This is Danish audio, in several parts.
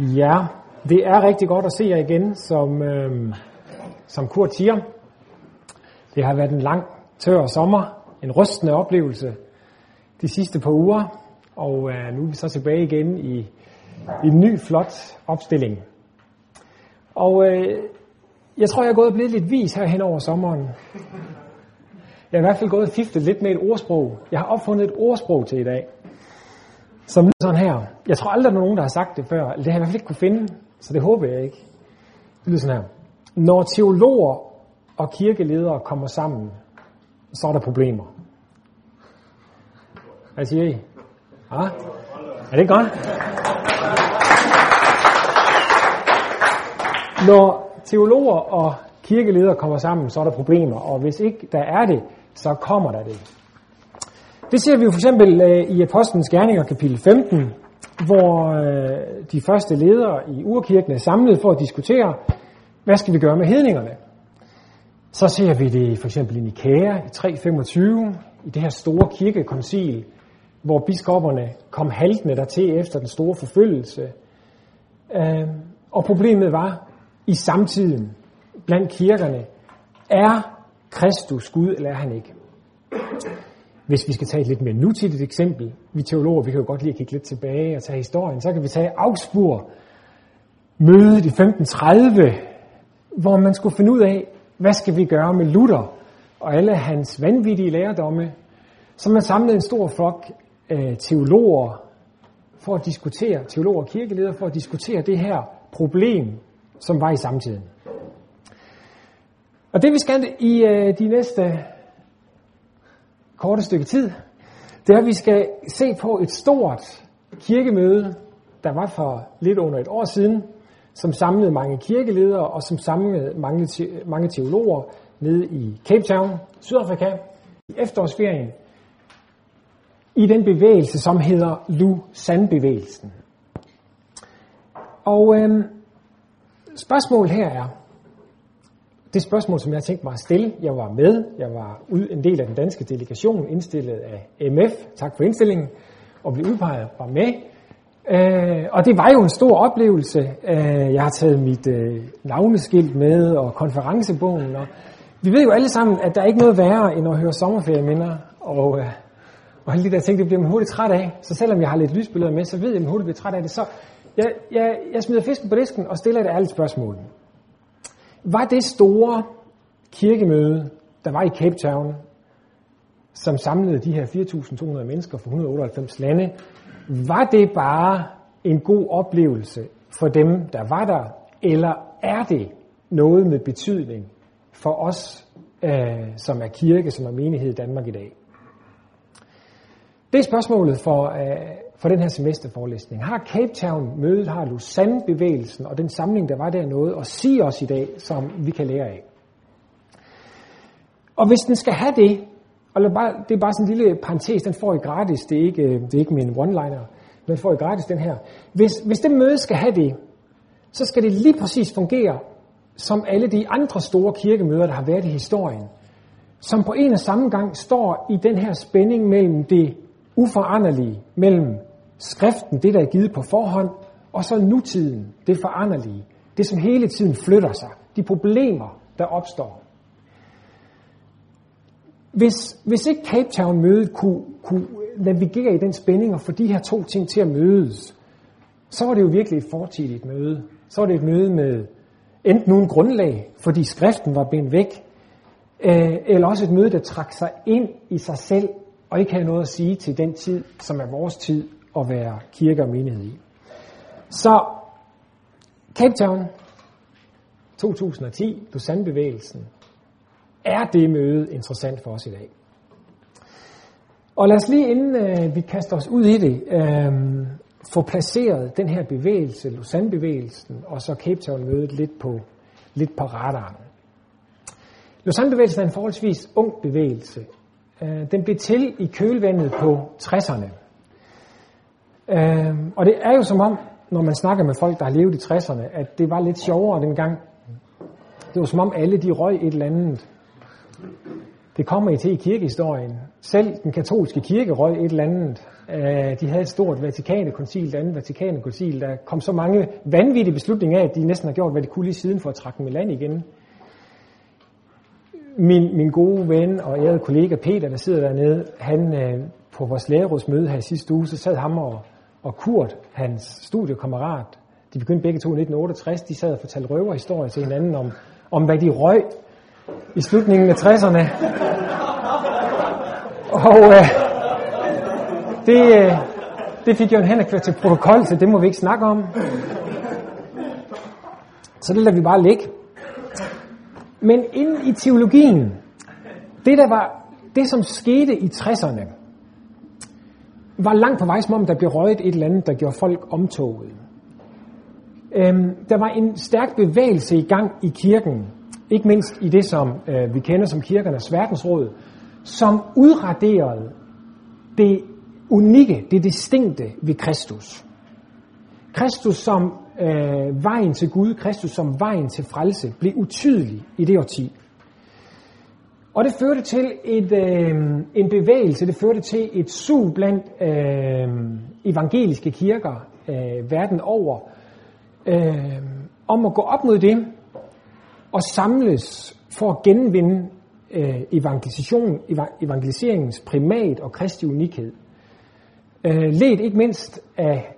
Ja, det er rigtig godt at se jer igen, som, øh, som Kurt siger. Det har været en lang, tør sommer, en rystende oplevelse de sidste par uger, og øh, nu er vi så tilbage igen i, i en ny, flot opstilling. Og øh, jeg tror, jeg er gået og blevet lidt vis her hen over sommeren. Jeg er i hvert fald gået og fiftet lidt med et ordsprog. Jeg har opfundet et ordsprog til i dag, som lyder sådan her. Jeg tror aldrig, der er nogen, der har sagt det før. Det har jeg i hvert fald ikke kunne finde, så det håber jeg ikke. Det lyder sådan her. Når teologer og kirkeledere kommer sammen, så er der problemer. Hvad siger I? Ja? Er det godt? Når teologer og kirkeledere kommer sammen, så er der problemer, og hvis ikke der er det, så kommer der det. Det ser vi jo for eksempel øh, i Apostlenes Gerninger kapitel 15, hvor øh, de første ledere i urkirken er samlet for at diskutere, hvad skal vi gøre med hedningerne? Så ser vi det for eksempel i Nikæa i 325, i det her store kirkekoncil, hvor biskopperne kom haltende dertil efter den store forfølgelse. Øh, og problemet var, i samtiden blandt kirkerne, er Kristus Gud, eller er han ikke? Hvis vi skal tage et lidt mere nutidigt eksempel, vi teologer, vi kan jo godt lide at kigge lidt tilbage og tage historien, så kan vi tage Augsburg, mødet i 1530, hvor man skulle finde ud af, hvad skal vi gøre med Luther og alle hans vanvittige lærdomme, så man samlede en stor flok øh, teologer for at diskutere, teologer og kirkeledere for at diskutere det her problem, som var i samtiden. Og det vi skal i øh, de næste korte stykke tid, det er, at vi skal se på et stort kirkemøde, der var for lidt under et år siden, som samlede mange kirkeledere og som samlede mange, te- mange teologer nede i Cape Town, Sydafrika, i efterårsferien, i den bevægelse, som hedder Lusan-bevægelsen. Og øh, spørgsmålet her er, det spørgsmål, som jeg tænkte mig at stille, jeg var med, jeg var ud, en del af den danske delegation, indstillet af MF, tak for indstillingen, og blev udpeget, var med. Øh, og det var jo en stor oplevelse. Øh, jeg har taget mit øh, navneskilt med og konferencebogen, og vi ved jo alle sammen, at der er ikke noget værre, end at høre sommerferieminder, og, øh, og alle de der ting, det bliver man hurtigt træt af. Så selvom jeg har lidt lysbilleder med, så ved jeg, at man hurtigt bliver træt af det. Så jeg, jeg, jeg smider fisken på disken og stiller et ærligt spørgsmål. Var det store kirkemøde, der var i Cape Town, som samlede de her 4.200 mennesker fra 198 lande, var det bare en god oplevelse for dem, der var der, eller er det noget med betydning for os, øh, som er kirke, som er menighed i Danmark i dag? Det er spørgsmålet for, øh, for den her semesterforelæsning. Har Cape Town mødet, har Lausanne-bevægelsen og den samling, der var der noget at sige os i dag, som vi kan lære af? Og hvis den skal have det, og bare, det er bare sådan en lille parentes, den får I gratis, det er ikke, øh, det er ikke min one-liner, men får I gratis den her. Hvis, hvis det møde skal have det, så skal det lige præcis fungere som alle de andre store kirkemøder, der har været i historien, som på en og samme gang står i den her spænding mellem det uforanderlige, mellem skriften, det der er givet på forhånd, og så nutiden, det foranderlige, det som hele tiden flytter sig, de problemer, der opstår. Hvis, hvis ikke Cape Town-mødet kunne, kunne navigere i den spænding og få de her to ting til at mødes, så var det jo virkelig et fortidigt møde. Så var det et møde med enten uden grundlag, fordi skriften var bindt væk, øh, eller også et møde, der trak sig ind i sig selv og ikke have noget at sige til den tid, som er vores tid at være kirke og menighed i. Så Cape Town 2010, Lausanne-bevægelsen, er det møde interessant for os i dag. Og lad os lige inden øh, vi kaster os ud i det, øh, få placeret den her bevægelse, Lausanne-bevægelsen, og så Cape Town-mødet lidt på, lidt på radaren. Lausanne-bevægelsen er en forholdsvis ung bevægelse. Øh, den blev til i kølvandet på 60'erne. Øh, og det er jo som om, når man snakker med folk, der har levet i 60'erne, at det var lidt sjovere dengang. Det var som om alle de røg et eller andet. Det kommer I til i kirkehistorien. Selv den katolske kirke røg et eller andet. Øh, de havde et stort Vatikanekoncil, det andet Vatikanekoncil. Der kom så mange vanvittige beslutninger af, at de næsten har gjort, hvad de kunne lige siden for at trække dem i land igen. Min, min gode ven og ærede kollega Peter, der sidder dernede, han øh, på vores lærerådsmøde her i sidste uge, så sad ham og, og Kurt, hans studiekammerat, de begyndte begge to i 1968, de sad og fortalte røverhistorier til hinanden om, om hvad de røg i slutningen af 60'erne. Og øh, det, øh, det fik Jørgen Henrik til protokol, så det må vi ikke snakke om. Så det lader vi bare ligge. Men ind i teologien, det der var, det som skete i 60'erne, var langt på vej, som om der blev røget et eller andet, der gjorde folk omtoget. Øhm, der var en stærk bevægelse i gang i kirken, ikke mindst i det, som øh, vi kender som kirkernes verdensråd, som udraderede det unikke, det distinkte ved Kristus. Kristus som øh, vejen til Gud, Kristus som vejen til frelse, blev utydelig i det årti. Og det førte til et, øh, en bevægelse, det førte til et sug blandt øh, evangeliske kirker øh, verden over, øh, om at gå op mod det og samles for at genvinde øh, evangelisation, evangeliseringens primat og kristi unikhed. Øh, ledt ikke mindst af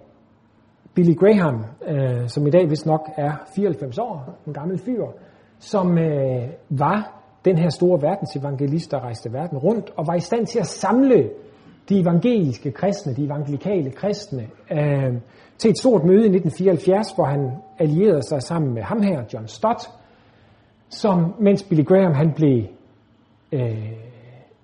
Billy Graham, øh, som i dag vist nok er 94 år, en gammel fyr, som øh, var den her store verdensevangelist, der rejste verden rundt, og var i stand til at samle de evangeliske kristne, de evangelikale kristne, øh, til et stort møde i 1974, hvor han allierede sig sammen med ham her, John Stott, som mens Billy Graham han blev øh,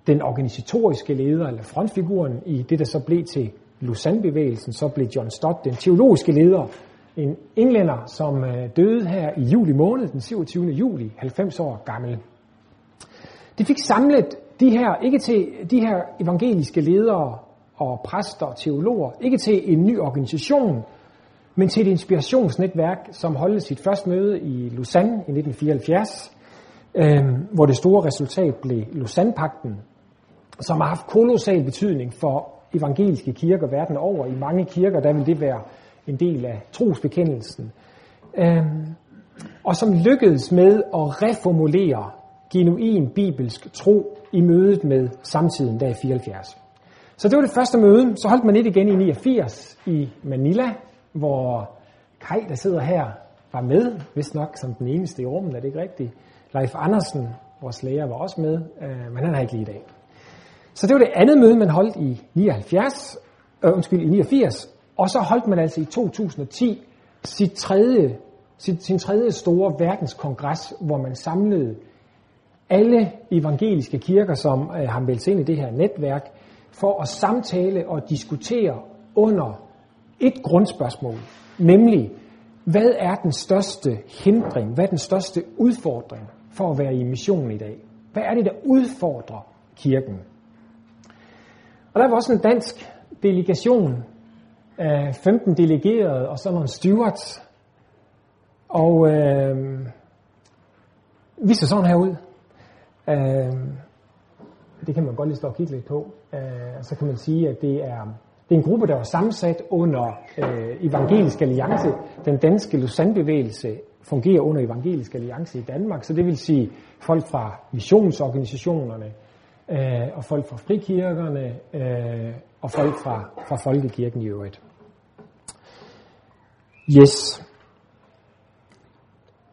den organisatoriske leder, eller frontfiguren i det, der så blev til Lausanne-bevægelsen, så blev John Stott den teologiske leder, en englænder, som øh, døde her i juli måned, den 27. juli, 90 år gammel. De fik samlet de her, ikke til de her evangeliske ledere og præster og teologer, ikke til en ny organisation, men til et inspirationsnetværk, som holdte sit første møde i Lausanne i 1974, øh, hvor det store resultat blev Lausanne-pakten, som har haft kolossal betydning for evangeliske kirker verden over. I mange kirker, der vil det være en del af trosbekendelsen. Øh, og som lykkedes med at reformulere genuin bibelsk tro i mødet med samtiden der i 74. Så det var det første møde. Så holdt man et igen i 89 i Manila, hvor Kai, der sidder her, var med, hvis nok som den eneste i rummet, er det ikke rigtigt. Leif Andersen, vores lærer, var også med, øh, men han har ikke lige i dag. Så det var det andet møde, man holdt i 79, øh, undskyld, i 89, og så holdt man altså i 2010 sit tredje, sit, sin tredje store verdenskongres, hvor man samlede alle evangeliske kirker, som øh, har meldt sig ind i det her netværk, for at samtale og diskutere under et grundspørgsmål, nemlig, hvad er den største hindring, hvad er den største udfordring for at være i mission i dag? Hvad er det, der udfordrer kirken? Og der var også en dansk delegation øh, af 15 delegerede og så nogle stewards. Og øh, vi så sådan her ud. Øh, det kan man godt lige stå og kigge lidt på. Øh, så kan man sige, at det er, det er en gruppe, der var sammensat under øh, Evangelisk Alliance. Den danske Lausanne-bevægelse fungerer under Evangelisk Alliance i Danmark, så det vil sige folk fra missionsorganisationerne, øh, og folk fra frikirkerne, øh, og folk fra, fra folkekirken i øvrigt. Yes.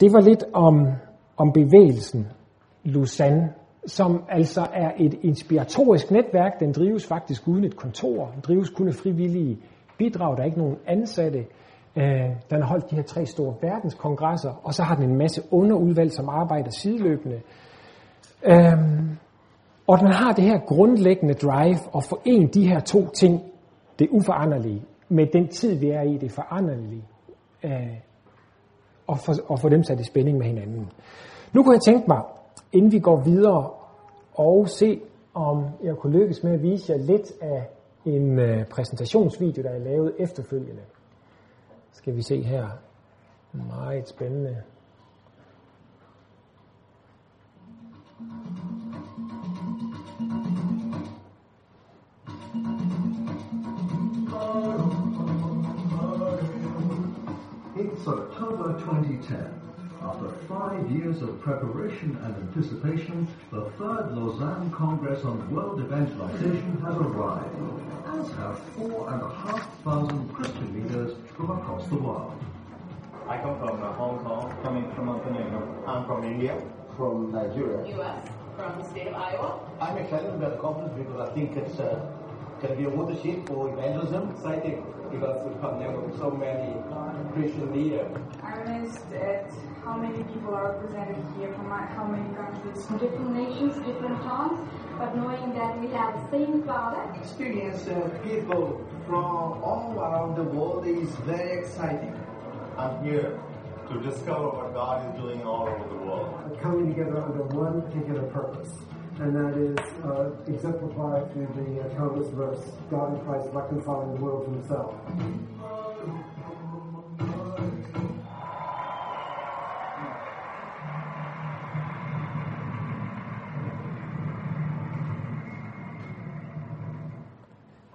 Det var lidt om, om bevægelsen Lausanne, som altså er et inspiratorisk netværk. Den drives faktisk uden et kontor. Den drives kun af frivillige bidrag. Der er ikke nogen ansatte. Øh, den har holdt de her tre store verdenskongresser, og så har den en masse underudvalg, som arbejder sideløbende. Øh, og den har det her grundlæggende drive at forene de her to ting, det uforanderlige, med den tid, vi er i, det foranderlige, øh, og, for, og få dem sat i spænding med hinanden. Nu kunne jeg tænke mig, inden vi går videre, og se, om jeg kunne lykkes med at vise jer lidt af en øh, præsentationsvideo, der er lavet efterfølgende. Skal vi se her. Meget spændende. October 2010. After five years of preparation and anticipation, the third Lausanne Congress on World Evangelization has arrived, as have four and a half thousand Christian leaders from across the world. I come from uh, Hong Kong. Coming from Montenegro. I'm from India. From Nigeria. U.S. from the state of Iowa. I'm excited about the conference because I think it's uh, going to be a watershed for evangelism. exciting because we come never so many Christian leaders. I'm amazed at how many people are represented here from how many countries. From different nations, different tongues, but knowing that we have the same Father. Experience uh, people from all around the world is very exciting. I'm here to discover what God is doing all over the world. Coming together under one particular purpose, and that is uh, exemplified through the uh, countless verse, God in Christ reconciling the world to himself.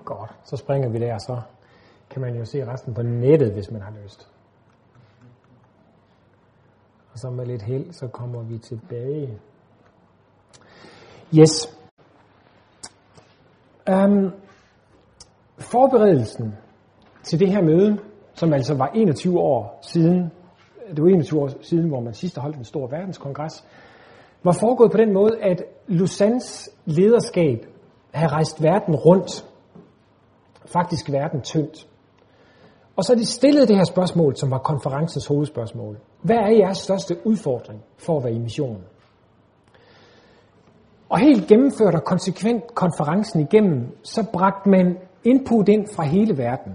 Godt, så springer vi der, så kan man jo se resten på nettet, hvis man har lyst. Og så med lidt held, så kommer vi tilbage. Yes. Um, forberedelsen til det her møde, som altså var 21 år siden, det var 21 år siden, hvor man sidst holdt en stor verdenskongres, var foregået på den måde, at Lausannes lederskab havde rejst verden rundt, faktisk verden tyndt. Og så de stillede det her spørgsmål, som var konferencens hovedspørgsmål. Hvad er jeres største udfordring for at være i missionen? Og helt gennemført og konsekvent konferencen igennem, så bragte man input ind fra hele verden.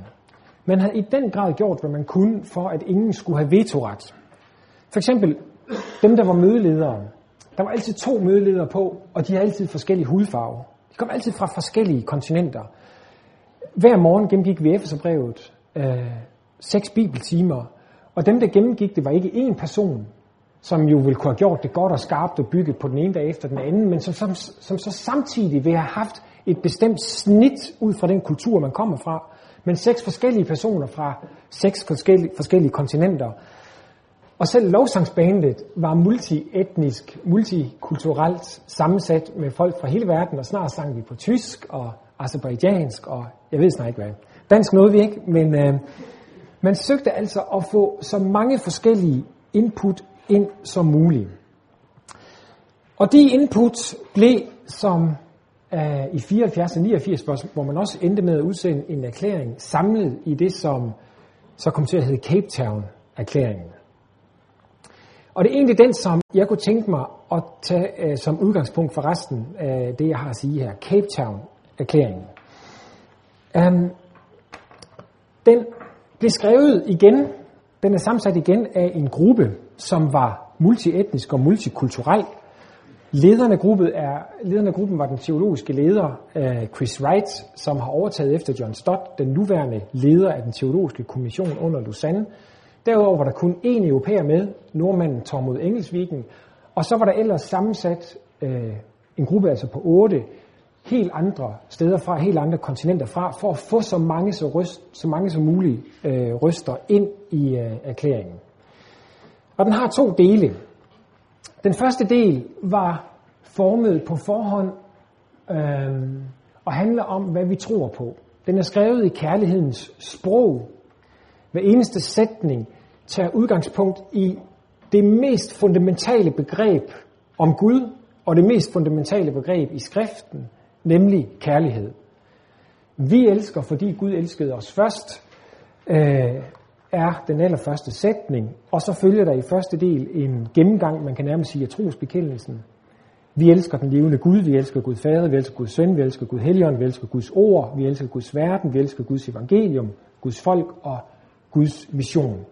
Man havde i den grad gjort, hvad man kunne, for at ingen skulle have vetoret. For eksempel dem, der var mødeledere. Der var altid to mødeledere på, og de havde altid forskellige hudfarve. De kom altid fra forskellige kontinenter. Hver morgen gennemgik vi Efeserbrevet øh, seks bibeltimer, og dem, der gennemgik det, var ikke én person, som jo ville kunne have gjort det godt og skarpt og bygget på den ene dag efter den anden, men som, som, som så samtidig vil have haft et bestemt snit ud fra den kultur, man kommer fra, men seks forskellige personer fra seks forskellige, forskellige kontinenter. Og selv lovsangsbandet var multietnisk, multikulturelt sammensat med folk fra hele verden, og snart sang vi på tysk og azerbaijansk, og jeg ved snart ikke hvad. Dansk nåede vi ikke, men øh, man søgte altså at få så mange forskellige input ind som muligt. Og de input blev som øh, i 74 og 89, hvor man også endte med at udsende en erklæring, samlet i det, som så kom til at hedde Cape Town-erklæringen. Og det er egentlig den, som jeg kunne tænke mig at tage øh, som udgangspunkt for resten af det, jeg har at sige her. Cape Town-erklæringen. Um, den blev skrevet igen, den er sammensat igen af en gruppe, som var multietnisk og multikulturel. Lederen af, gruppen er, lederen af gruppen var den teologiske leder øh, Chris Wright, som har overtaget efter John Stott, den nuværende leder af den teologiske kommission under Lausanne. Derudover var der kun én europæer med, nordmanden Tormod Engelsviken, og så var der ellers sammensat øh, en gruppe altså på otte helt andre steder fra, helt andre kontinenter fra, for at få så mange, så røst, så mange som muligt øh, røster ind i øh, erklæringen. Og den har to dele. Den første del var formet på forhånd øh, og handler om, hvad vi tror på. Den er skrevet i kærlighedens sprog. Hver eneste sætning tager udgangspunkt i det mest fundamentale begreb om Gud og det mest fundamentale begreb i skriften, nemlig kærlighed. Vi elsker, fordi Gud elskede os først, øh, er den allerførste sætning, og så følger der i første del en gennemgang, man kan nærmest sige, af trosbekendelsen. Vi elsker den levende Gud, vi elsker Gud Fader, vi elsker Guds Søn, vi elsker Gud Helligånd, vi elsker Guds ord, vi elsker Guds verden, vi elsker Guds evangelium, Guds folk og Guds mission.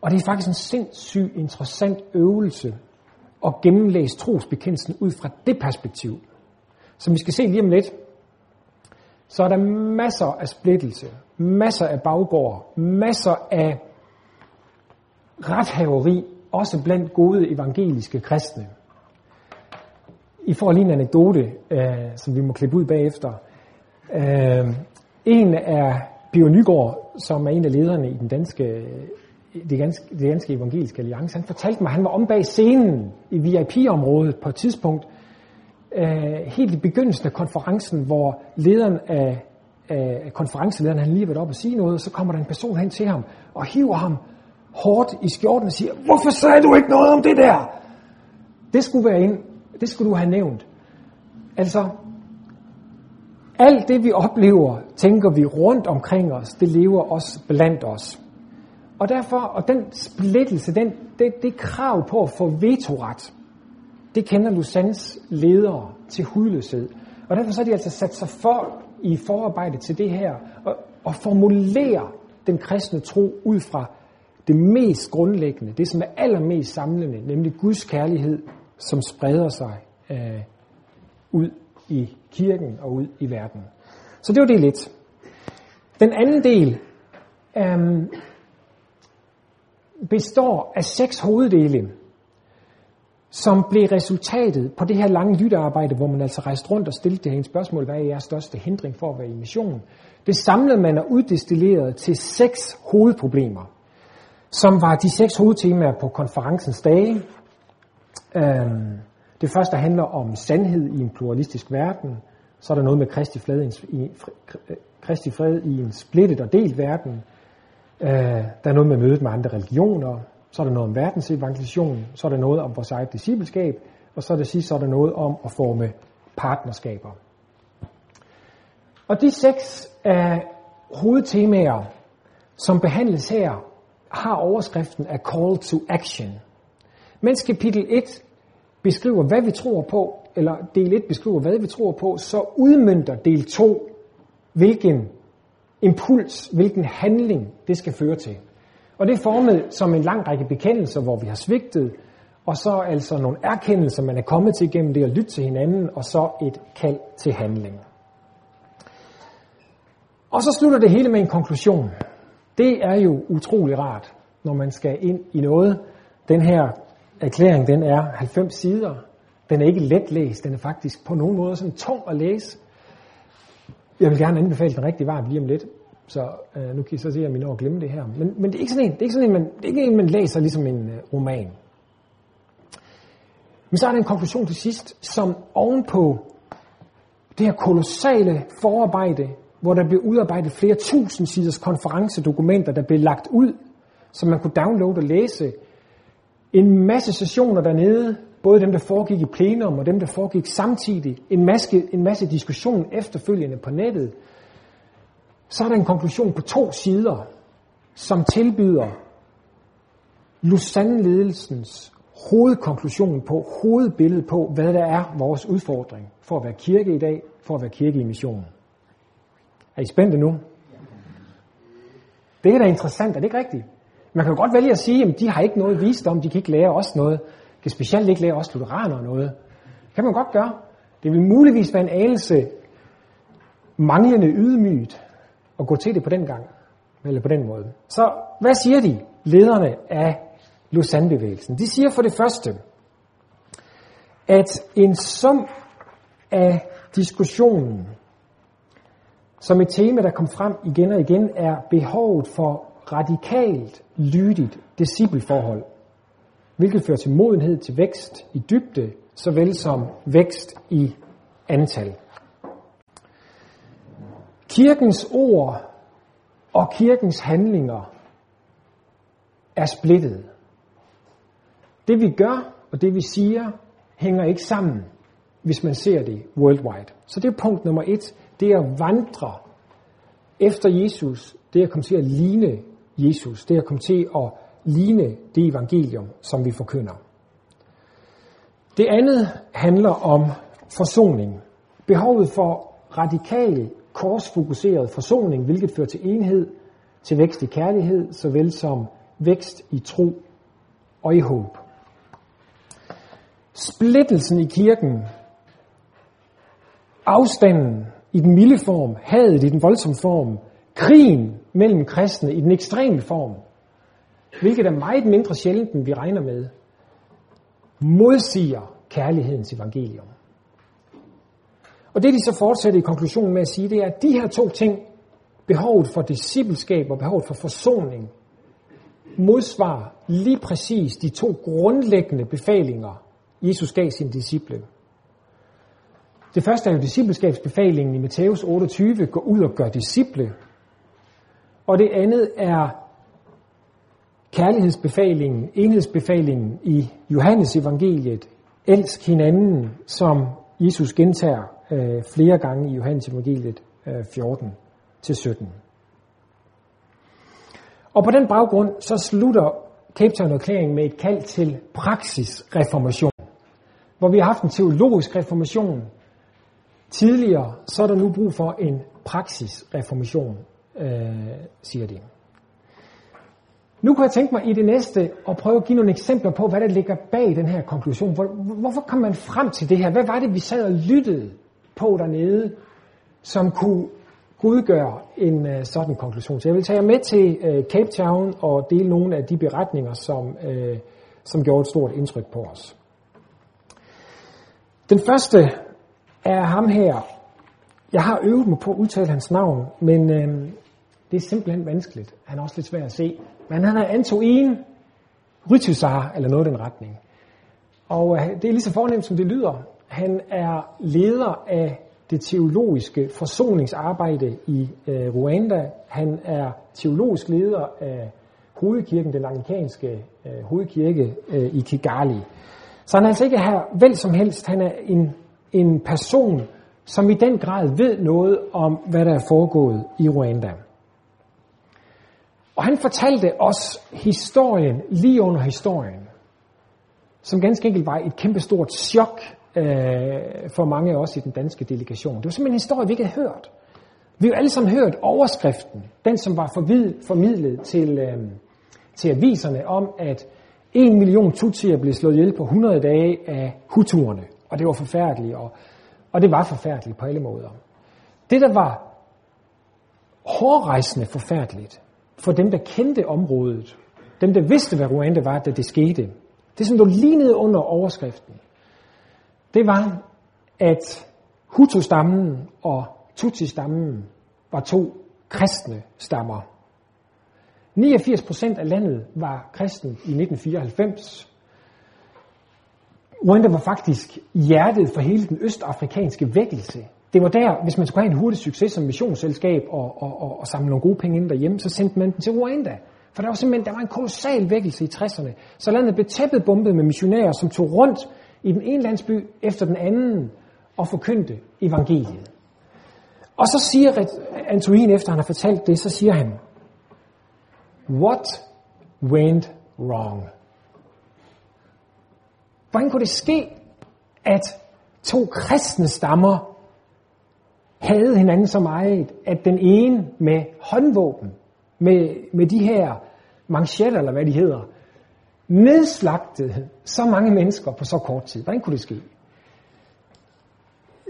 Og det er faktisk en sindssygt interessant øvelse at gennemlæse trosbekendelsen ud fra det perspektiv. Som vi skal se lige om lidt, så er der masser af splittelse, masser af baggård, masser af rethaveri, også blandt gode evangeliske kristne. I får lige en anekdote, øh, som vi må klippe ud bagefter. Øh, en af Bio Nygaard, som er en af lederne i den danske det danske, det danske evangeliske alliance. Han fortalte mig, at han var om bag scenen i VIP-området på et tidspunkt, øh, helt i begyndelsen af konferencen, hvor lederen af, af konferencelederen, han lige har været op og sige noget, og så kommer der en person hen til ham og hiver ham hårdt i skjorten og siger, hvorfor sagde du ikke noget om det der? Det skulle være ind, det skulle du have nævnt. Altså, alt det vi oplever, tænker vi rundt omkring os, det lever også blandt os. Og derfor, og den splittelse, den, det, det krav på at få vetoret, det kender Lucans ledere til hudløshed. Og derfor så har de altså sat sig for i forarbejde til det her, og, og formulere den kristne tro ud fra det mest grundlæggende, det som er allermest samlende, nemlig Guds kærlighed, som spreder sig øh, ud i kirken og ud i verden. Så det var det lidt. Den anden del øh, består af seks hoveddele, som blev resultatet på det her lange lyttearbejde, hvor man altså rejste rundt og stillede det her spørgsmål, hvad er jeres største hindring for at være i mission? Det samlede man og uddestillerede til seks hovedproblemer, som var de seks hovedtemaer på konferencens dage. Øhm, det første handler om sandhed i en pluralistisk verden. Så er der noget med Kristi fred i, øh, Kristi fred i en splittet og delt verden. Øh, der er noget med mødet med andre religioner. Så er der noget om verdensevangelisation. Så er der noget om vores eget discipleskab. Og så er det sidst, så er der noget om at forme partnerskaber. Og de seks af hovedtemaer, som behandles her, har overskriften af Call to Action. Mens kapitel 1 beskriver, hvad vi tror på, eller del 1 beskriver, hvad vi tror på, så udmyndter del 2, hvilken impuls, hvilken handling det skal føre til. Og det er formet som en lang række bekendelser, hvor vi har svigtet, og så altså nogle erkendelser, man er kommet til gennem det at lytte til hinanden, og så et kald til handling. Og så slutter det hele med en konklusion. Det er jo utrolig rart, når man skal ind i noget. Den her erklæring, den er 90 sider. Den er ikke let læst, den er faktisk på nogen måde sådan tung at læse. Jeg vil gerne anbefale den rigtig varmt lige om lidt. Så øh, nu kan I så sige, at min når at glemme det her. Men, men det er ikke sådan en, det er ikke sådan en, man, det er ikke en, man læser ligesom en øh, roman. Men så er der en konklusion til sidst, som ovenpå det her kolossale forarbejde, hvor der blev udarbejdet flere tusind siders konferencedokumenter, der blev lagt ud, som man kunne downloade og læse. En masse sessioner dernede, både dem, der foregik i plenum og dem, der foregik samtidig. En masse, en masse diskussion efterfølgende på nettet. Så er der en konklusion på to sider, som tilbyder Lausanne-ledelsens hovedkonklusion på, hovedbilledet på, hvad der er vores udfordring for at være kirke i dag, for at være kirke i missionen. Er I spændte nu? Det er da interessant, er det ikke rigtigt? Man kan jo godt vælge at sige, at de har ikke noget visdom, de kan ikke lære os noget. De kan specielt ikke lære os lutheraner noget. Det kan man godt gøre. Det vil muligvis være en anelse manglende ydmygt at gå til det på den gang, eller på den måde. Så hvad siger de, lederne af Lausanne-bevægelsen? De siger for det første, at en sum af diskussionen, som et tema, der kom frem igen og igen, er behovet for radikalt, lydigt discipleforhold, hvilket fører til modenhed til vækst i dybde, såvel som vækst i antal. Kirkens ord og kirkens handlinger er splittet. Det vi gør og det vi siger hænger ikke sammen, hvis man ser det worldwide. Så det er punkt nummer et. Det er at vandre efter Jesus. Det er at komme til at ligne Jesus. Det er at komme til at ligne det evangelium, som vi forkynder. Det andet handler om forsoning. Behovet for radikal korsfokuseret forsoning, hvilket fører til enhed, til vækst i kærlighed, såvel som vækst i tro og i håb. Splittelsen i kirken, afstanden i den milde form, hadet i den voldsomme form, krigen mellem kristne i den ekstreme form, hvilket er meget mindre sjældent, end vi regner med, modsiger kærlighedens evangelium. Og det de så fortsætter i konklusionen med at sige, det er, at de her to ting, behovet for discipleskab og behovet for forsoning, modsvarer lige præcis de to grundlæggende befalinger, Jesus gav sine disciple. Det første er jo discipleskabsbefalingen i Matthæus 28, gå ud og gør disciple. Og det andet er kærlighedsbefalingen, enhedsbefalingen i Johannes evangeliet, elsk hinanden, som Jesus gentager øh, flere gange i Johannes evangeliet øh, 14 til 17. Og på den baggrund så slutter Cape Town erklæringen med et kald til praksisreformation, hvor vi har haft en teologisk reformation tidligere, så er der nu brug for en praksisreformation, øh, siger de. Nu kunne jeg tænke mig i det næste at prøve at give nogle eksempler på, hvad der ligger bag den her konklusion. Hvor, hvorfor kom man frem til det her? Hvad var det, vi sad og lyttede på dernede, som kunne udgøre en uh, sådan konklusion? Så jeg vil tage jer med til uh, Cape Town og dele nogle af de beretninger, som, uh, som gjorde et stort indtryk på os. Den første er ham her. Jeg har øvet mig på at udtale hans navn, men uh, det er simpelthen vanskeligt. Han er også lidt svær at se. Men han er Antoine Rytysar, eller noget i den retning. Og øh, det er lige så fornemt, som det lyder. Han er leder af det teologiske forsoningsarbejde i øh, Rwanda. Han er teologisk leder af hovedkirken, den anglikanske øh, hovedkirke øh, i Kigali. Så han er altså ikke her vel som helst. Han er en, en person, som i den grad ved noget om, hvad der er foregået i Rwanda. Og han fortalte os historien lige under historien, som ganske enkelt var et kæmpestort chok øh, for mange af os i den danske delegation. Det var simpelthen en historie, vi ikke havde hørt. Vi har alle sammen hørt overskriften, den som var forvid, formidlet til, øh, til aviserne om, at en million tutsier blev slået ihjel på 100 dage af hutuerne. Og det var forfærdeligt, og, og det var forfærdeligt på alle måder. Det, der var hårdrejsende forfærdeligt, for dem, der kendte området, dem, der vidste, hvad Rwanda var, da det skete. Det, som lå lige nede under overskriften, det var, at Hutu-stammen og Tutsi-stammen var to kristne stammer. 89 procent af landet var kristen i 1994. Rwanda var faktisk hjertet for hele den østafrikanske vækkelse. Det var der, hvis man skulle have en hurtig succes som missionsselskab og, og, og, og samle nogle gode penge ind derhjemme, så sendte man den til Rwanda. For der var simpelthen der var en kolossal vækkelse i 60'erne. Så landet blev tæppet bombet med missionærer, som tog rundt i den ene landsby efter den anden og forkyndte evangeliet. Og så siger Antoine, efter han har fortalt det, så siger han, What went wrong? Hvordan kunne det ske, at to kristne stammer havde hinanden så meget, at den ene med håndvåben, med, med de her manchetter, eller hvad de hedder, nedslagtede så mange mennesker på så kort tid. Hvordan kunne det ske?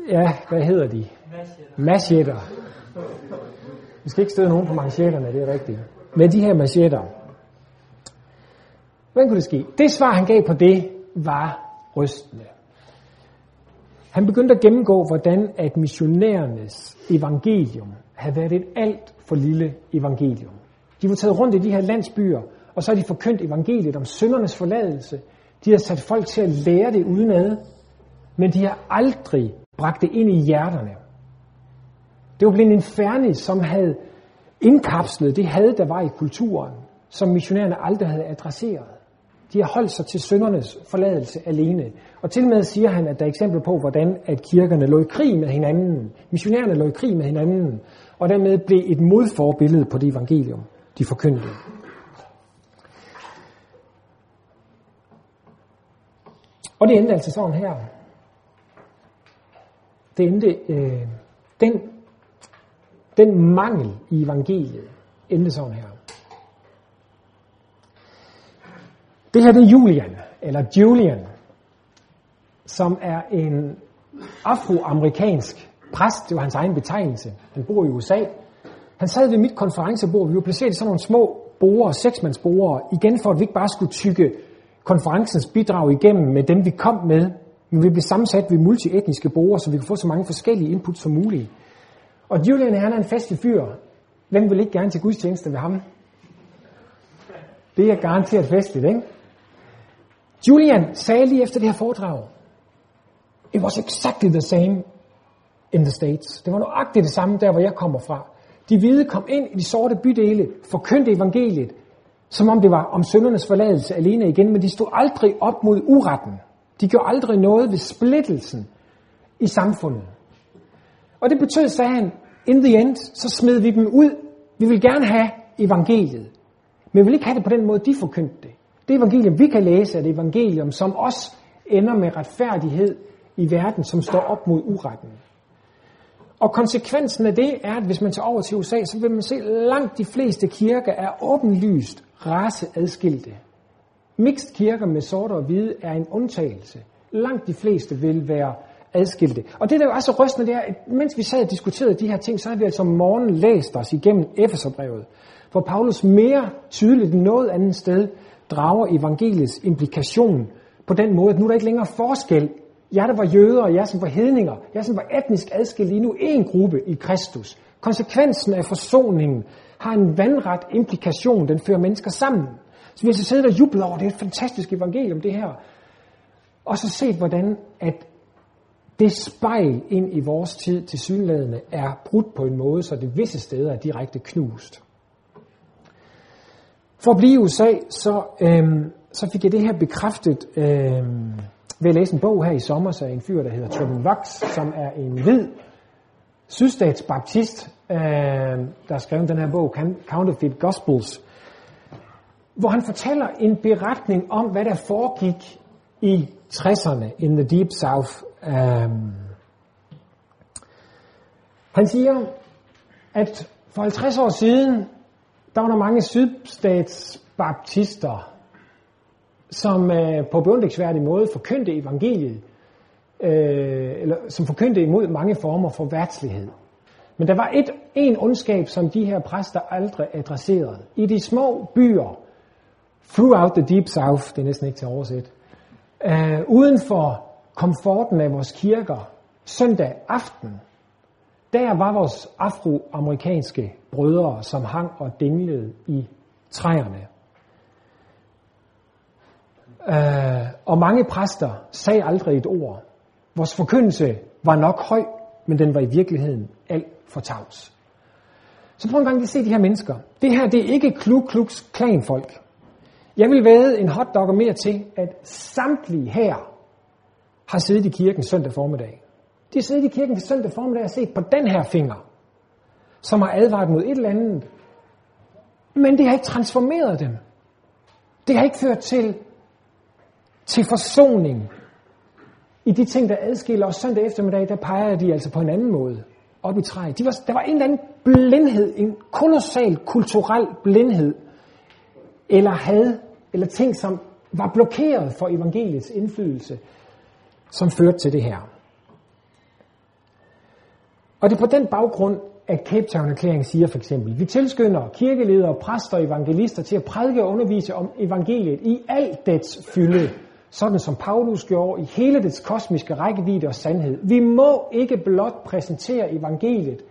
Ja, hvad hedder de? Machetter. Vi skal ikke støde nogen på manchetterne, det er rigtigt. Med de her machetter. Hvordan kunne det ske? Det svar, han gav på det, var rystende. Han begyndte at gennemgå, hvordan at missionærernes evangelium havde været et alt for lille evangelium. De var taget rundt i de her landsbyer, og så har de forkyndt evangeliet om syndernes forladelse. De har sat folk til at lære det udenad, men de har aldrig bragt det ind i hjerterne. Det var blevet en fernis, som havde indkapslet det had, der var i kulturen, som missionærerne aldrig havde adresseret. De har holdt sig til syndernes forladelse alene. Og til med siger han, at der er eksempler på, hvordan at kirkerne lå i krig med hinanden. Missionærerne lå i krig med hinanden. Og dermed blev et modforbillede på det evangelium, de forkyndte. Og det endte altså sådan her. Det endte, øh, den, den mangel i evangeliet endte sådan her. Det her det er Julian, eller Julian, som er en afroamerikansk præst. Det var hans egen betegnelse. Han bor i USA. Han sad ved mit konferencebord. Vi var placeret i sådan nogle små borer, seksmandsborer, igen for at vi ikke bare skulle tykke konferencens bidrag igennem med dem, vi kom med, men vi blev sammensat ved multietniske borgere, så vi kunne få så mange forskellige input som muligt. Og Julian han er en festlig fyr. Hvem vil ikke gerne til gudstjeneste ved ham? Det er garanteret festligt, ikke? Julian sagde lige efter det her foredrag, It was exactly the same in the States. Det var nøjagtigt det samme der, hvor jeg kommer fra. De hvide kom ind i de sorte bydele, forkyndte evangeliet, som om det var om søndernes forladelse alene igen, men de stod aldrig op mod uretten. De gjorde aldrig noget ved splittelsen i samfundet. Og det betød, sagde han, in the end, så smed vi dem ud. Vi vil gerne have evangeliet. Men vi vil ikke have det på den måde, de forkyndte det. Det evangelium, vi kan læse, er det evangelium, som også ender med retfærdighed i verden, som står op mod uretten. Og konsekvensen af det er, at hvis man tager over til USA, så vil man se, at langt de fleste kirker er åbenlyst raceadskilte. Mixed kirker med sorte og hvide er en undtagelse. Langt de fleste vil være adskilte. Og det, der jo er så rystende, det er, at mens vi sad og diskuterede de her ting, så har vi altså om morgenen læst os igennem Efeserbrevet, hvor Paulus mere tydeligt end noget andet sted drager evangeliets implikation på den måde, at nu er der ikke længere forskel. Jeg, der var jøder, og jeg, som var hedninger, jeg, som var etnisk adskilt, lige nu en gruppe i Kristus. Konsekvensen af forsoningen har en vandret implikation, den fører mennesker sammen. Så vi har så siddet og jublet over, det er et fantastisk evangelium, det her. Og så set, hvordan at det spejl ind i vores tid til synlædende er brudt på en måde, så det visse steder er direkte knust. For at blive i USA, så, øhm, så fik jeg det her bekræftet øhm, ved at læse en bog her i sommer, af en fyr, der hedder Trevor Vox, som er en hvid sydstatsbaptist, øh, der har skrevet den her bog, Counterfeit Gospels, hvor han fortæller en beretning om, hvad der foregik i 60'erne in the Deep South. Øh, han siger, at for 50 år siden, der var der mange sydstatsbaptister, som øh, på beundringsværdig måde forkyndte evangeliet, øh, eller som forkyndte imod mange former for værtslighed. Men der var et, en ondskab, som de her præster aldrig adresserede. I de små byer, throughout the deep south, det er næsten ikke til at oversætte, øh, uden for komforten af vores kirker søndag aften, der var vores afroamerikanske brødre, som hang og dinglede i træerne. Øh, og mange præster sagde aldrig et ord. Vores forkyndelse var nok høj, men den var i virkeligheden alt for tavs. Så prøv en gang lige at se de her mennesker. Det her, det er ikke Klu Klux Klan-folk. Jeg vil væde en hotdog mere til, at samtlige her har siddet i kirken søndag formiddag. De har siddet i kirken søndag formiddag og set på den her finger, som har advaret mod et eller andet. Men det har ikke transformeret dem. Det har ikke ført til, til forsoning. I de ting, der adskiller os søndag eftermiddag, der peger de altså på en anden måde op i træet. De var, der var en eller anden blindhed, en kolossal kulturel blindhed, eller had, eller ting, som var blokeret for evangeliets indflydelse som førte til det her. Og det er på den baggrund, at Cape Town-erklæringen siger for eksempel, vi tilskynder kirkeledere, præster og evangelister til at prædike og undervise om evangeliet i al dets fylde, sådan som Paulus gjorde i hele dets kosmiske rækkevidde og sandhed. Vi må ikke blot præsentere evangeliet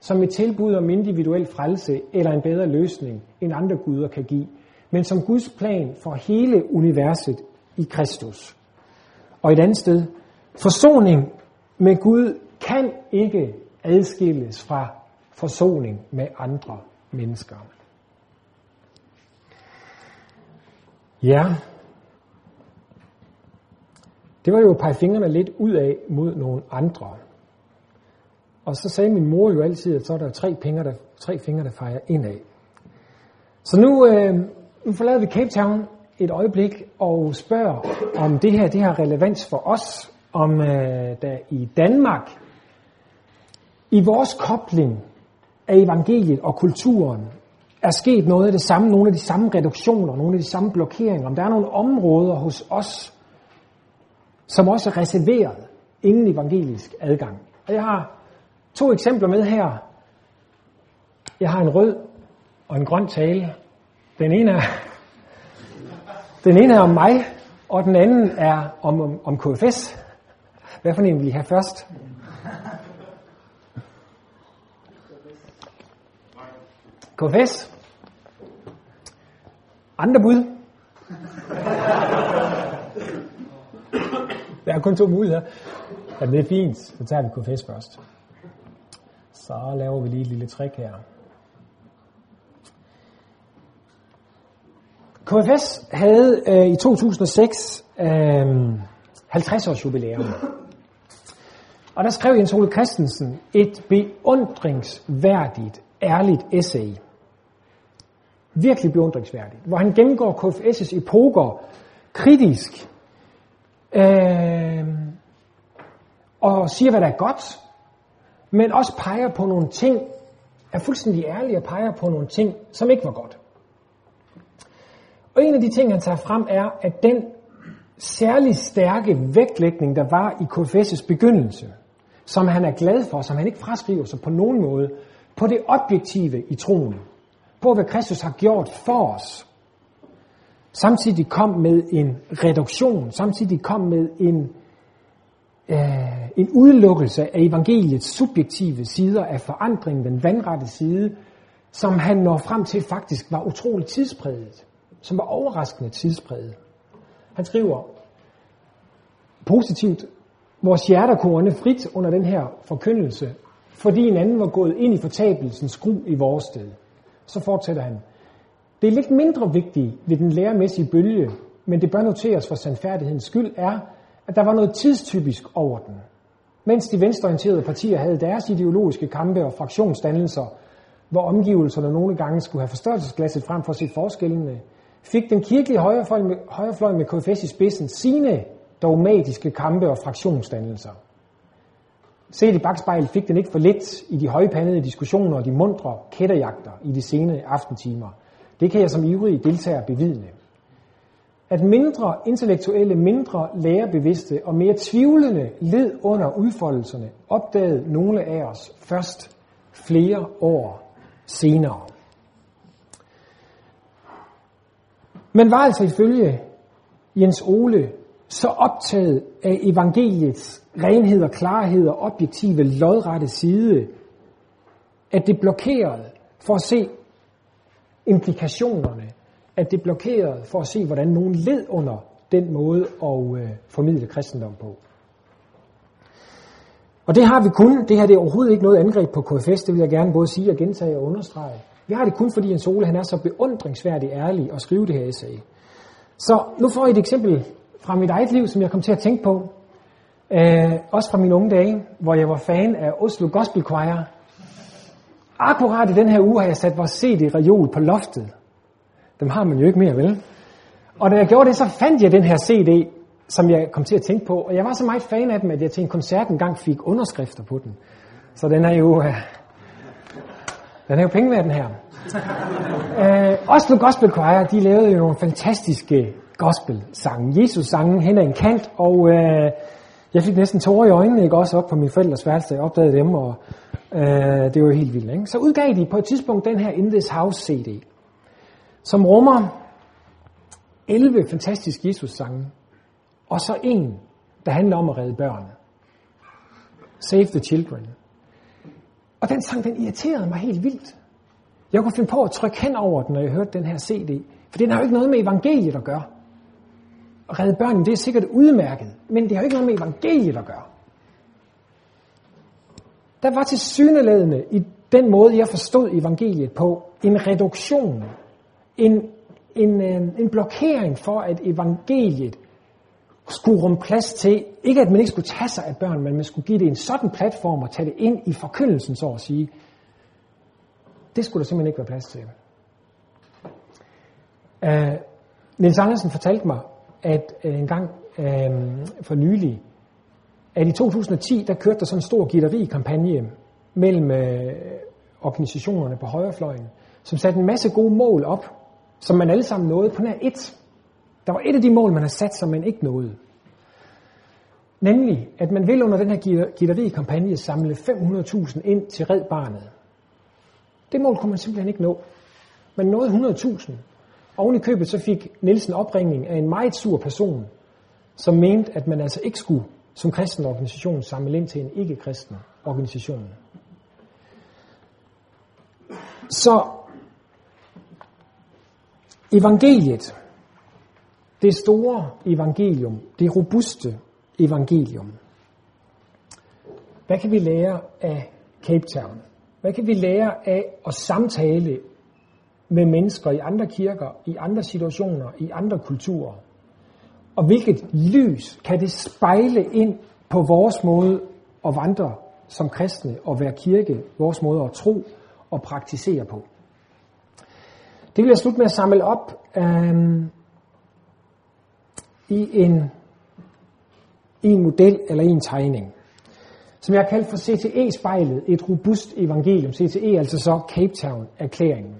som et tilbud om individuel frelse eller en bedre løsning, end andre guder kan give, men som Guds plan for hele universet i Kristus. Og et andet sted, forsoning med Gud kan ikke adskilles fra forsoning med andre mennesker. Ja, det var jo at pege fingrene lidt ud af mod nogle andre. Og så sagde min mor jo altid, at så er der tre, fingre, der, tre fingre, der fejrer indad. Så nu, øh, nu forlader vi Cape Town, et øjeblik og spørger, om det her det har relevans for os, om øh, der i Danmark, i vores kobling af evangeliet og kulturen, er sket noget af det samme, nogle af de samme reduktioner, nogle af de samme blokeringer, om der er nogle områder hos os, som også er reserveret ingen evangelisk adgang. Og jeg har to eksempler med her. Jeg har en rød og en grøn tale. Den ene er den ene er om mig, og den anden er om, om, om KFS. Hvad for en vil I have først? KFS. Andre bud? Der er kun to muligheder. Ja, det er fint. Så tager vi KFS først. Så laver vi lige et lille trick her. KFS havde øh, i 2006 øh, 50 års jubilæum. Og der skrev Jens Ole Christensen et beundringsværdigt, ærligt essay. Virkelig beundringsværdigt. Hvor han gennemgår KFS' epoker kritisk. Øh, og siger, hvad der er godt. Men også peger på nogle ting, er fuldstændig ærlig og peger på nogle ting, som ikke var godt. Og en af de ting, han tager frem, er, at den særlig stærke vægtlægning, der var i KFS' begyndelse, som han er glad for, som han ikke fraskriver sig på nogen måde, på det objektive i troen, på hvad Kristus har gjort for os, samtidig kom med en reduktion, samtidig kom med en, øh, en udelukkelse af evangeliets subjektive sider af forandringen, den vandrette side, som han når frem til faktisk var utroligt tidspræget, som var overraskende tidspræget. Han skriver positivt, vores hjerter kunne ånde frit under den her forkyndelse, fordi en anden var gået ind i fortabelsens gru i vores sted. Så fortsætter han. Det er lidt mindre vigtigt ved den læremæssige bølge, men det bør noteres for sandfærdighedens skyld, er, at der var noget tidstypisk over den. Mens de venstreorienterede partier havde deres ideologiske kampe og fraktionsdannelser, hvor omgivelserne nogle gange skulle have forstørrelsesglasset frem for at se forskellene, fik den kirkelige højrefløj med, højrefløj med KFS i spidsen sine dogmatiske kampe og fraktionsdannelser. Set i bagspejl fik den ikke for lidt i de højpandede diskussioner og de mundre kætterjagter i de sene aftentimer. Det kan jeg som ivrig deltager bevidne. At mindre intellektuelle, mindre lærerbevidste og mere tvivlende led under udfoldelserne, opdagede nogle af os først flere år senere. Men var altså ifølge Jens Ole så optaget af evangeliets renhed og klarhed og objektive lodrette side, at det blokerede for at se implikationerne, at det blokerede for at se, hvordan nogen led under den måde at øh, formidle kristendom på. Og det har vi kun, det her det er overhovedet ikke noget angreb på KFS, det vil jeg gerne både sige og gentage og understrege. Vi har det kun, fordi en Ole han er så beundringsværdig ærlig at skrive det her essay. Så nu får I et eksempel fra mit eget liv, som jeg kom til at tænke på. Øh, også fra mine unge dage, hvor jeg var fan af Oslo Gospel Choir. Akkurat i den her uge har jeg sat vores CD-reol på loftet. Dem har man jo ikke mere, vel? Og da jeg gjorde det, så fandt jeg den her CD, som jeg kom til at tænke på. Og jeg var så meget fan af dem, at jeg til en koncert engang fik underskrifter på den. Så den er jo, øh, den er jo penge med den her. øh, Oslo Gospel Choir, de lavede jo nogle fantastiske gospel-sange. Jesus-sange hen ad en kant, og øh, jeg fik næsten tårer i øjnene, ikke også op på min forældres værelse, jeg opdagede dem, og øh, det var helt vildt. Ikke? Så udgav de på et tidspunkt den her In This House CD, som rummer 11 fantastiske Jesus-sange, og så en, der handler om at redde børn. Save the Children. Og den sang, den irriterede mig helt vildt. Jeg kunne finde på at trykke hen over den, når jeg hørte den her CD. For den har jo ikke noget med evangeliet at gøre. At redde børnene, det er sikkert udmærket. Men det har jo ikke noget med evangeliet at gøre. Der var til syneladende i den måde, jeg forstod evangeliet på, en reduktion, en, en, øh, en blokering for, at evangeliet skulle rumme plads til, ikke at man ikke skulle tage sig af børn, men man skulle give det en sådan platform og tage det ind i forkyndelsen, så at sige. Det skulle der simpelthen ikke være plads til. Øh, uh, Nils Andersen fortalte mig, at øh, en gang øh, for nylig, at i 2010, der kørte der sådan en stor gitterikampagne mellem øh, organisationerne på højrefløjen, som satte en masse gode mål op, som man alle sammen nåede på nær et. Der var et af de mål, man har sat, som man ikke nåede. Nemlig, at man vil under den her gitterikampagne samle 500.000 ind til Red Barnet. Det mål kunne man simpelthen ikke nå. Man nåede 100.000. Oven i købet så fik Nielsen opringning af en meget sur person, som mente, at man altså ikke skulle som kristen organisation samle ind til en ikke-kristen organisation. Så Evangeliet, det store evangelium, det robuste evangelium. Hvad kan vi lære af Cape Town? Hvad kan vi lære af at samtale med mennesker i andre kirker, i andre situationer, i andre kulturer? Og hvilket lys kan det spejle ind på vores måde at vandre som kristne og være kirke, vores måde at tro og praktisere på? Det vil jeg slutte med at samle op øhm, i, en, i en model eller i en tegning, som jeg har kaldt for CTE-spejlet, et robust evangelium. CTE altså så Cape Town-erklæringen.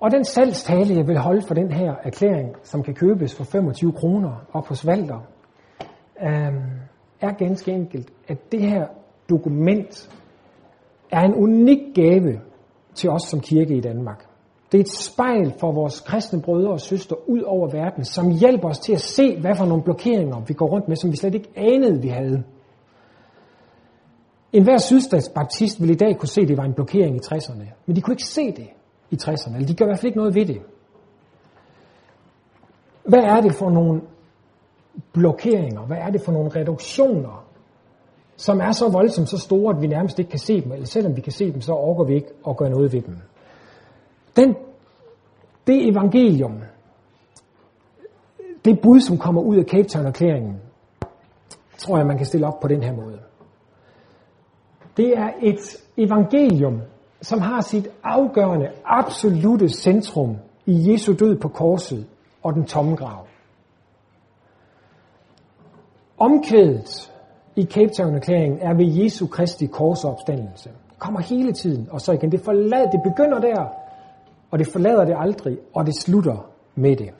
Og den salgstale, jeg vil holde for den her erklæring, som kan købes for 25 kroner op hos Valder, øh, er ganske enkelt, at det her dokument er en unik gave til os som kirke i Danmark. Det er et spejl for vores kristne brødre og søstre ud over verden, som hjælper os til at se, hvad for nogle blokeringer vi går rundt med, som vi slet ikke anede, vi havde. En hver sydstatsbaptist vil i dag kunne se, at det var en blokering i 60'erne. Men de kunne ikke se det i 60'erne, eller de gør i hvert fald ikke noget ved det. Hvad er det for nogle blokeringer? Hvad er det for nogle reduktioner, som er så voldsomt, så store, at vi nærmest ikke kan se dem, eller selvom vi kan se dem, så overgår vi ikke at gøre noget ved dem. Den, det evangelium, det bud, som kommer ud af Cape Town-erklæringen, tror jeg, man kan stille op på den her måde. Det er et evangelium, som har sit afgørende, absolute centrum i Jesu død på korset og den tomme grav. Omkvædet i Cape Town-erklæringen er ved Jesu Kristi korsopstandelse. Det kommer hele tiden, og så igen. Det, forlader, det begynder der, og det forlader det aldrig, og det slutter med det.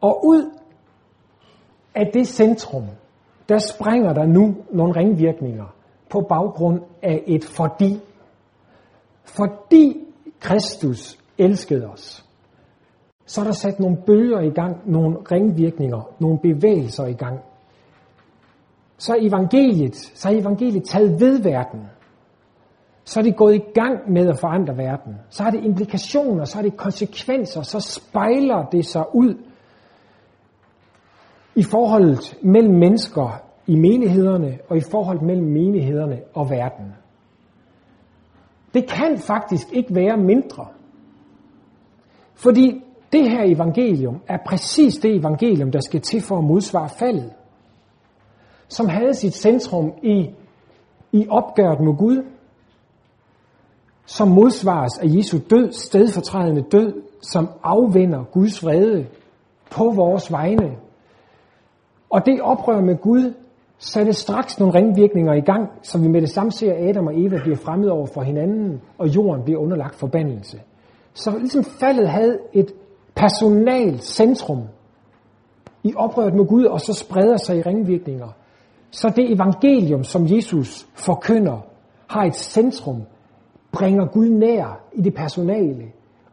Og ud af det centrum, der springer der nu nogle ringvirkninger på baggrund af et fordi. Fordi Kristus elskede os, så er der sat nogle bølger i gang, nogle ringvirkninger, nogle bevægelser i gang. Så er evangeliet, så er evangeliet taget ved verden. Så er det gået i gang med at forandre verden. Så har det implikationer, så har det konsekvenser, så spejler det sig ud i forholdet mellem mennesker i menighederne og i forholdet mellem menighederne og verden. Det kan faktisk ikke være mindre. Fordi det her evangelium er præcis det evangelium, der skal til for at modsvare faldet. Som havde sit centrum i, i opgøret med Gud, som modsvares af Jesu død, stedfortrædende død, som afvender Guds vrede på vores vegne. Og det oprør med Gud satte straks nogle ringvirkninger i gang, så vi med det samme ser, at Adam og Eva bliver fremmed over for hinanden, og jorden bliver underlagt forbandelse. Så ligesom faldet havde et personal centrum i oprøret med Gud, og så spreder sig i ringvirkninger. Så det evangelium, som Jesus forkynder, har et centrum, bringer Gud nær i det personale,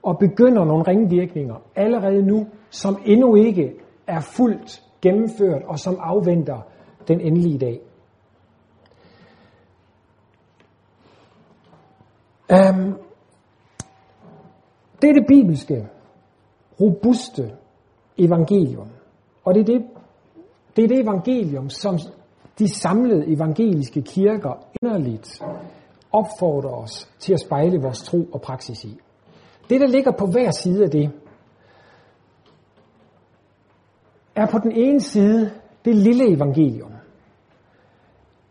og begynder nogle ringvirkninger allerede nu, som endnu ikke er fuldt gennemført, og som afventer den endelige dag. Um, det er det bibelske, robuste evangelium. Og det er det, det er det evangelium, som de samlede evangeliske kirker inderligt opfordrer os til at spejle vores tro og praksis i. Det, der ligger på hver side af det, er på den ene side det lille evangelium.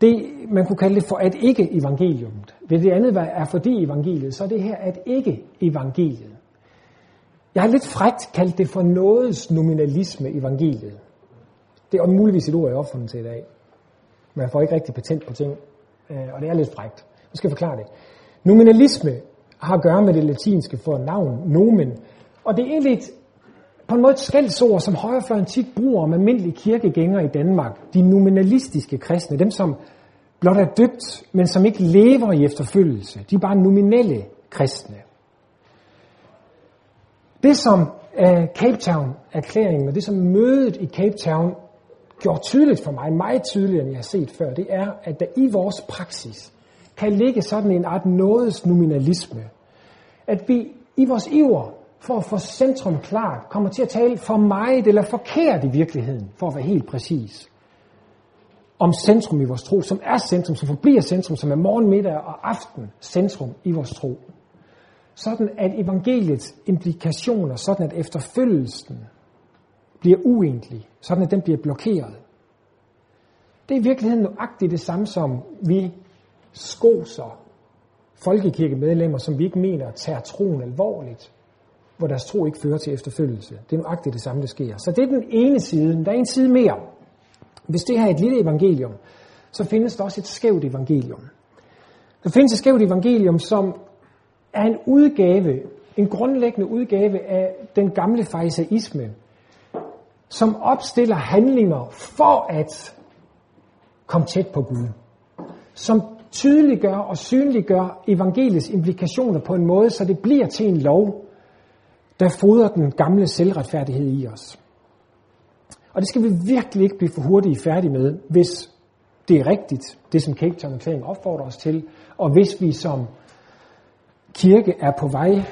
Det, man kunne kalde det for at ikke evangelium. Ved det andet er fordi evangeliet, så er det her at ikke evangeliet. Jeg har lidt frægt kaldt det for nådes nominalisme evangeliet. Det er muligvis et ord, jeg opfundet til i dag. Men jeg får ikke rigtig patent på ting, øh, og det er lidt frægt. Nu skal jeg forklare det. Nominalisme har at gøre med det latinske for navn, nomen. Og det er egentlig et, på en måde et skældsord, som højrefløjen tit bruger om almindelige kirkegængere i Danmark. De nominalistiske kristne, dem som blot er døbt, men som ikke lever i efterfølgelse. De er bare nominelle kristne. Det som uh, Cape Town-erklæringen, og det som mødet i Cape Town gjorde tydeligt for mig, meget tydeligere end jeg har set før, det er, at der i vores praksis kan ligge sådan en art nådes nominalisme. At vi i vores iver for at få centrum klart, kommer til at tale for meget eller forkert i virkeligheden, for at være helt præcis, om centrum i vores tro, som er centrum, som forbliver centrum, som er morgen, middag og aften centrum i vores tro. Sådan at evangeliets implikationer, sådan at efterfølgelsen bliver uendelig, sådan at den bliver blokeret. Det er i virkeligheden nøjagtigt det samme som vi skoser folkekirkemedlemmer, som vi ikke mener tager troen alvorligt, hvor deres tro ikke fører til efterfølgelse. Det er nøjagtigt det samme, der sker. Så det er den ene side. Der er en side mere. Hvis det her er et lille evangelium, så findes der også et skævt evangelium. Der findes et skævt evangelium, som er en udgave, en grundlæggende udgave af den gamle farisaisme, som opstiller handlinger for at komme tæt på Gud. Som tydeliggør og synliggør evangeliets implikationer på en måde, så det bliver til en lov, der fodrer den gamle selvretfærdighed i os. Og det skal vi virkelig ikke blive for hurtigt færdige med, hvis det er rigtigt, det som Cape Town Erklæring opfordrer os til, og hvis vi som kirke er på vej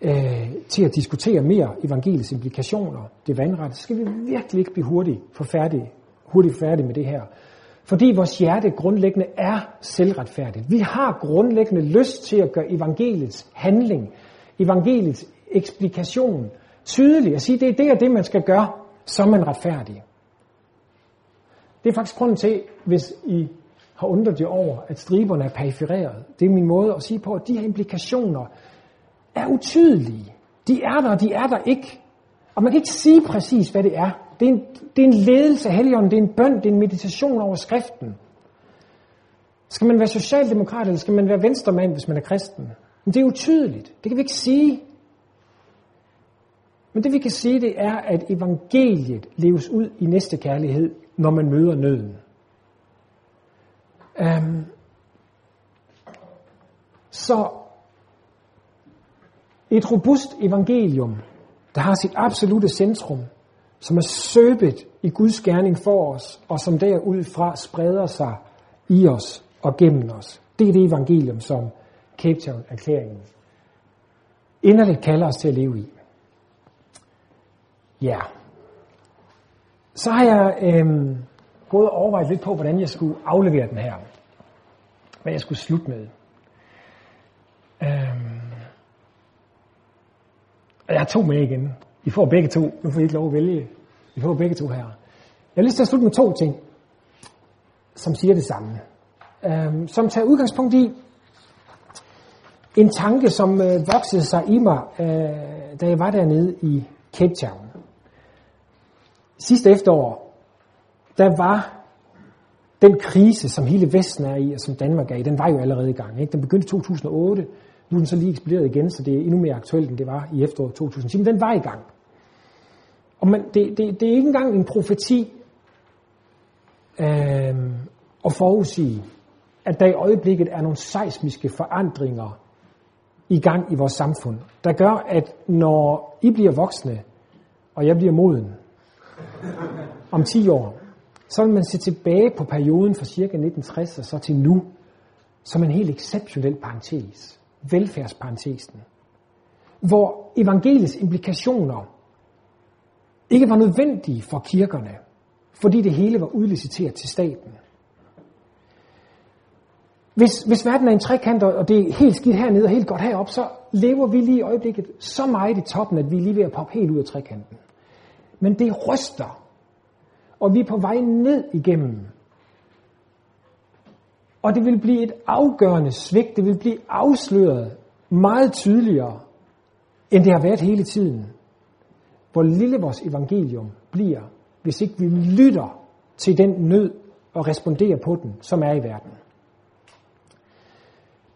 øh, til at diskutere mere evangeliets implikationer, det vandrette, så skal vi virkelig ikke blive hurtigt for færdige, hurtigt færdige med det her. Fordi vores hjerte grundlæggende er selvretfærdigt. Vi har grundlæggende lyst til at gøre evangeliets handling, evangeliets eksplikation tydelig at sige, det er det og det, man skal gøre, så er man retfærdig. Det er faktisk grunden til, hvis I har undret jer over, at striberne er perifereret. Det er min måde at sige på, at de her implikationer er utydelige. De er der, de er der ikke. Og man kan ikke sige præcis, hvad det er. Det er en, det er en ledelse af Helligånden, det er en bøn, det er en meditation over skriften. Skal man være socialdemokrat, eller skal man være venstremand, hvis man er kristen? Men det er utydeligt. Det kan vi ikke sige. Men det vi kan sige, det er, at evangeliet leves ud i næste kærlighed, når man møder nøden. Um, så et robust evangelium, der har sit absolute centrum, som er søbet i Guds gerning for os, og som derudfra spreder sig i os og gennem os. Det er det evangelium, som Cape Town-erklæringen inderligt kalder os til at leve i. Ja. Så har jeg øh, gået og overvejet lidt på, hvordan jeg skulle aflevere den her. Hvad jeg skulle slutte med. Øh, og jeg har to med igen. I får begge to. Nu får I ikke lov at vælge. I får begge to her. Jeg har lyst til at slutte med to ting, som siger det samme. Øhm, som tager udgangspunkt i en tanke, som øh, voksede sig i mig, øh, da jeg var dernede i Cape Town. Sidste efterår, der var den krise, som hele Vesten er i, og som Danmark er i, den var jo allerede i gang. Ikke? Den begyndte i 2008, nu er den så lige eksploderet igen, så det er endnu mere aktuelt, end det var i efteråret 2010. Men den var i gang. Og man, det, det, det er ikke engang en profeti øh, at forudsige, at der i øjeblikket er nogle seismiske forandringer i gang i vores samfund, der gør, at når I bliver voksne, og jeg bliver moden, om 10 år, så vil man se tilbage på perioden fra ca. 1960 og så til nu, som en helt exceptionel parentes, velfærdsparentesen, hvor evangeliets implikationer ikke var nødvendige for kirkerne, fordi det hele var udliciteret til staten. Hvis, hvis verden er en trekant, og det er helt skidt hernede og helt godt herop, så lever vi lige i øjeblikket så meget i toppen, at vi er lige ved at poppe helt ud af trekanten. Men det ryster, og vi er på vej ned igennem. Og det vil blive et afgørende svigt, det vil blive afsløret meget tydeligere, end det har været hele tiden. Hvor lille vores evangelium bliver, hvis ikke vi lytter til den nød og responderer på den, som er i verden.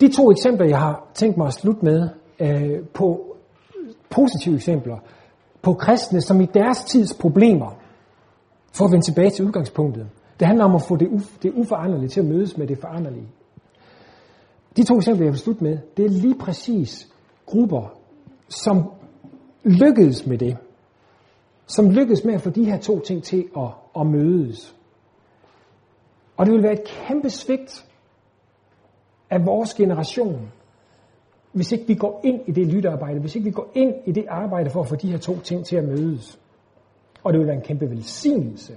De to eksempler, jeg har tænkt mig at slutte med, øh, på positive eksempler, på kristne, som i deres tids problemer, for at vende tilbage til udgangspunktet, det handler om at få det, uf- det uforanderlige til at mødes med det foranderlige. De to eksempler, jeg vil slutte med, det er lige præcis grupper, som lykkedes med det. Som lykkedes med at få de her to ting til at, at mødes. Og det vil være et kæmpe svigt af vores generation, hvis ikke vi går ind i det lyttearbejde, hvis ikke vi går ind i det arbejde for at få de her to ting til at mødes. Og det vil være en kæmpe velsignelse,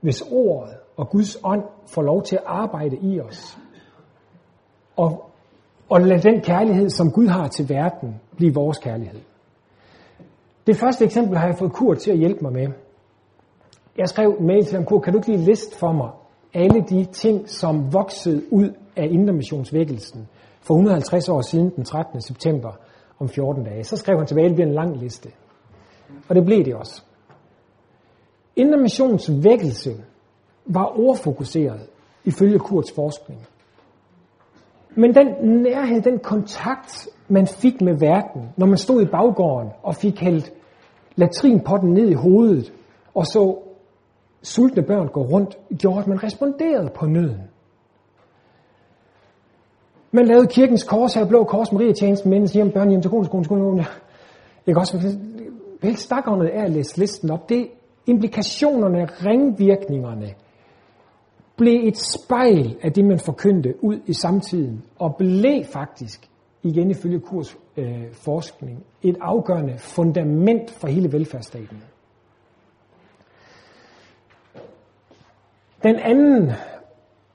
hvis ordet og Guds ånd får lov til at arbejde i os. Og, og lad den kærlighed, som Gud har til verden, blive vores kærlighed. Det første eksempel har jeg fået Kurt til at hjælpe mig med. Jeg skrev en mail til ham, Kurt, kan du ikke lige liste for mig alle de ting, som voksede ud af Indermissionsvækkelsen for 150 år siden den 13. september om 14 dage. Så skrev han tilbage, det bliver en lang liste. Og det blev det også. Indermissionsvækkelse var ordfokuseret ifølge Kurts forskning. Men den nærhed, den kontakt, man fik med verden, når man stod i baggården og fik hældt latrinpotten ned i hovedet, og så sultne børn gå rundt, gjorde, at man responderede på nøden. Man lavede kirkens kors her, blå kors, Maria tjenesten, mændens hjem, børn hjem til kone, skole, skole, Jeg kan også Vel, stakåndet er at læse listen op. Det implikationerne, ringvirkningerne, blev et spejl af det, man forkyndte ud i samtiden, og blev faktisk, igen ifølge kurs øh, forskning, et afgørende fundament for hele velfærdsstaten. Den anden,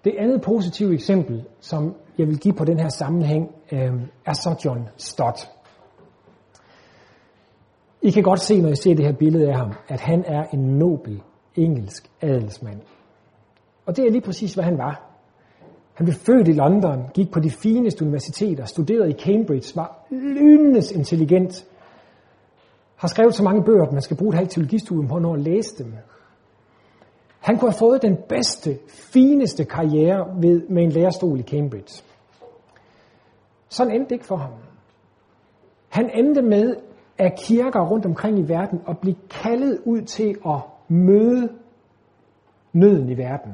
det andet positive eksempel, som jeg vil give på den her sammenhæng, øh, er så John Stott. I kan godt se, når I ser det her billede af ham, at han er en nobel engelsk adelsmand. Og det er lige præcis, hvad han var. Han blev født i London, gik på de fineste universiteter, studerede i Cambridge, var lynnes intelligent, har skrevet så mange bøger, at man skal bruge et halvt teologistudium på at læse dem. Han kunne have fået den bedste, fineste karriere ved, med en lærerstol i Cambridge. Sådan endte det ikke for ham. Han endte med af kirker rundt omkring i verden og blive kaldet ud til at møde nøden i verden.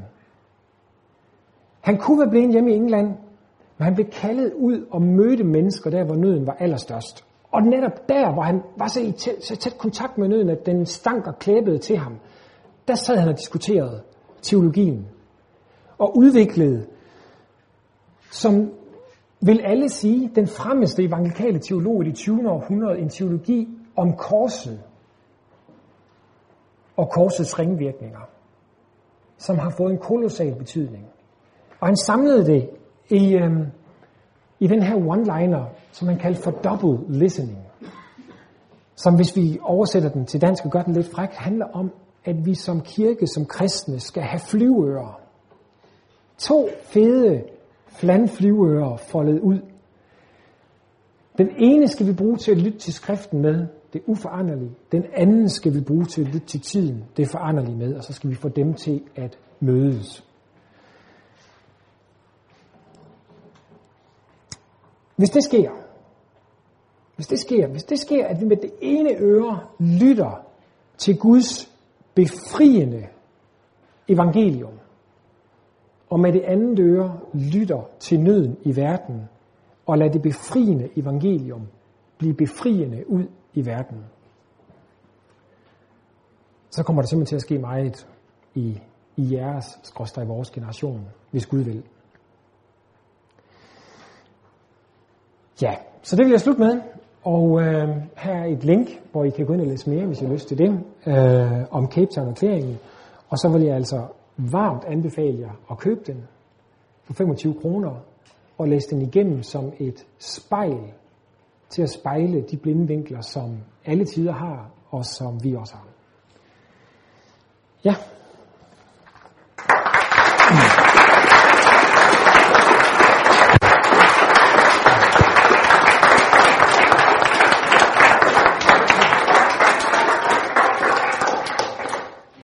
Han kunne være blevet hjemme i England, men han blev kaldet ud og mødte mennesker der, hvor nøden var allerstørst. Og netop der, hvor han var så i tæt, så tæt kontakt med nøden, at den stank og klæbede til ham, der sad han og diskuterede teologien. Og udviklede, som vil alle sige, den fremmeste evangelikale teolog i det 20. århundrede, en teologi om korset og korsets ringvirkninger, som har fået en kolossal betydning. Og han samlede det i, øhm, i den her one-liner, som man kalder for double listening. Som hvis vi oversætter den til dansk og gør den lidt fræk, handler om, at vi som kirke, som kristne, skal have flyveører. To fede flandflyveører foldet ud. Den ene skal vi bruge til at lytte til skriften med, det uforanderlige. Den anden skal vi bruge til at lytte til tiden, det foranderlige med, og så skal vi få dem til at mødes. Hvis det sker, hvis det sker, hvis det sker, at vi med det ene øre lytter til Guds befriende evangelium, og med det andet øre lytter til nøden i verden, og lad det befriende evangelium blive befriende ud i verden, så kommer der simpelthen til at ske meget i, i jeres, skråstrej vores generation, hvis Gud vil. Ja, så det vil jeg slutte med. Og øh, her er et link, hvor I kan gå ind og læse mere, hvis I har lyst til det, øh, om Cape Town-noteringen. Og så vil jeg altså varmt anbefale jer at købe den for 25 kroner og læse den igennem som et spejl til at spejle de blinde vinkler, som alle tider har, og som vi også har. Ja,